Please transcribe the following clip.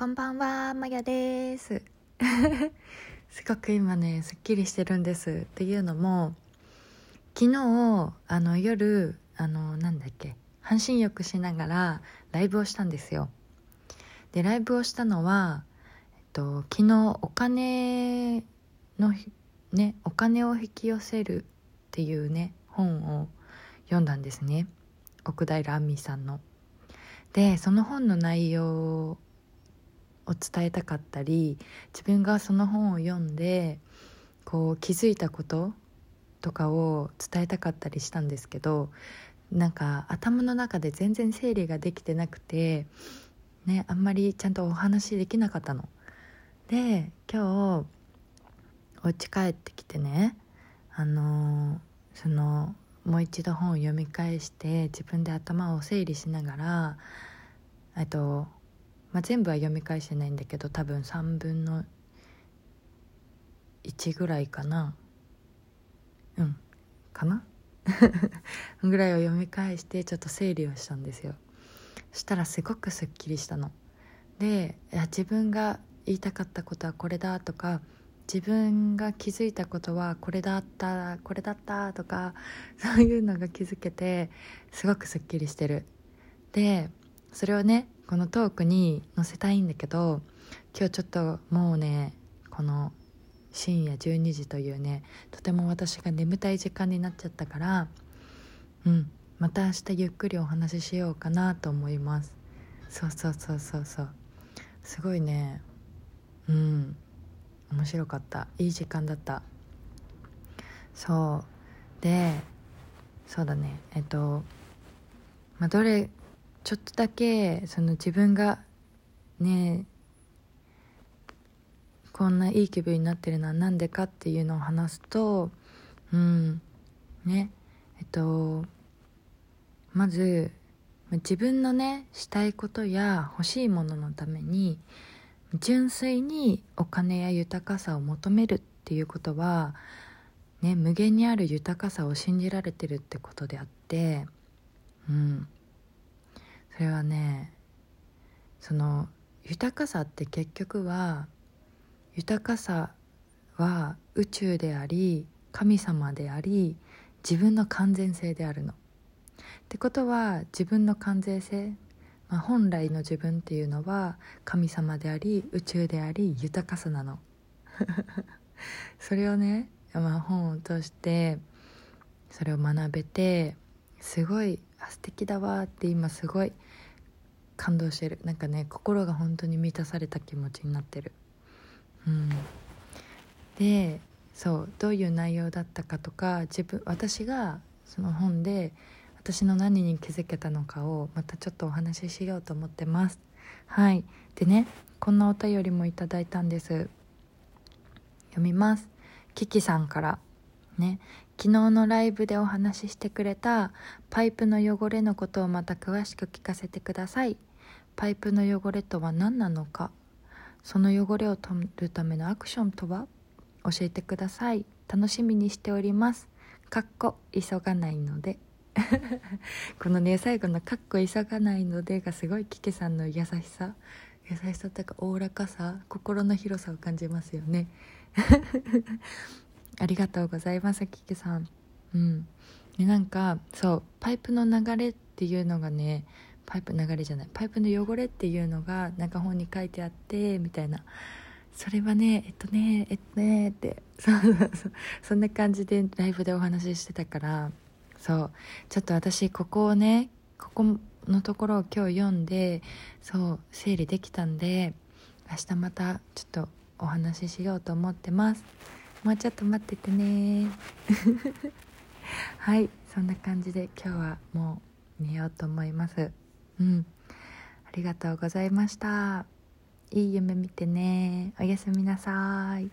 こんばんは、まやです。すごく今ね、すっきりしてるんです。っていうのも、昨日、あの夜、あの、なんだっけ、半身浴しながらライブをしたんですよ。で、ライブをしたのは、えっと、昨日お金の、ね、お金を引き寄せるっていうね、本を読んだんですね。奥平亜美さんの。でその本の内容を伝えたかったり自分がその本を読んでこう気づいたこととかを伝えたかったりしたんですけどなんか頭の中で全然整理ができてなくてねあんまりちゃんとお話できなかったの。で今日お家帰ってきてねあのそのもう一度本を読み返して自分で頭を整理しながらえっと、まあ、全部は読み返してないんだけど多分3分の1ぐらいかな。うんかな？ぐらいを読み返してちょっと整理をしたんですよ。そしたらすごくすっきりしたの。で自分が言いたかったことはこれだとか自分が気づいたことはこれだったこれだったとか そういうのが気づけてすごくすっきりしてる。でそれをねこのトークに載せたいんだけど今日ちょっともうねこの深夜12時というねとても私が眠たい時間になっちゃったからうんまた明日ゆっくりお話ししようかなと思います。そうそうそうそうそう。すごいね。うん。面白かった。いい時間だった。そう。でそうだね。えっとまあどれちょっとだけその自分がねこんないい気分になってるのは何でかっていうのを話すとうんねえっとまず自分のねしたいことや欲しいもののために純粋にお金や豊かさを求めるっていうことは、ね、無限にある豊かさを信じられてるってことであってうん。それはねその豊かさって結局は豊かさは宇宙であり神様であり自分の完全性であるの。ってことは自分の完全性、まあ、本来の自分っていうのは神様であり宇宙であり豊かさなの。それをね、まあ、本を通してそれを学べてすごいあ素敵だわって今すごい感動してる。なんかね心が本当に満たされた気持ちになってる。うん。でそうどういう内容だったかとか自分私がその本で私の何に気づけたのかをまたちょっとお話ししようと思ってます。はい。でねこんなお便りもいただいたんです。読みます。キキさんから。ね。昨日のライブでお話ししてくれたパイプの汚れのことをまた詳しく聞かせてください。パイプの汚れとは何なのか？その汚れを取るためのアクションとは？教えてください。楽しみにしております。かっこ急がないので。このね最後の「かっこ急がないので」がすごいキキさんの優しさ。優しさというかおおらかさ。心の広さを感じますよね。ありがとうございますキキさん。うん。でなんかそうパイプの流れっていうのがねパイプ流れじゃないパイプの汚れっていうのがなんか本に書いてあってみたいな。それはねえっとねえっとねって そうそうそうそんな感じでライブでお話ししてたからそう。ちょっと私ここをねここのところを今日読んでそう整理できたんで明日またちょっとお話ししようと思ってます。もうちょっと待っててね。はいそんな感じで今日はもう寝ようと思います。うん。ありがとうございました。いい夢見てね。おやすみなさい。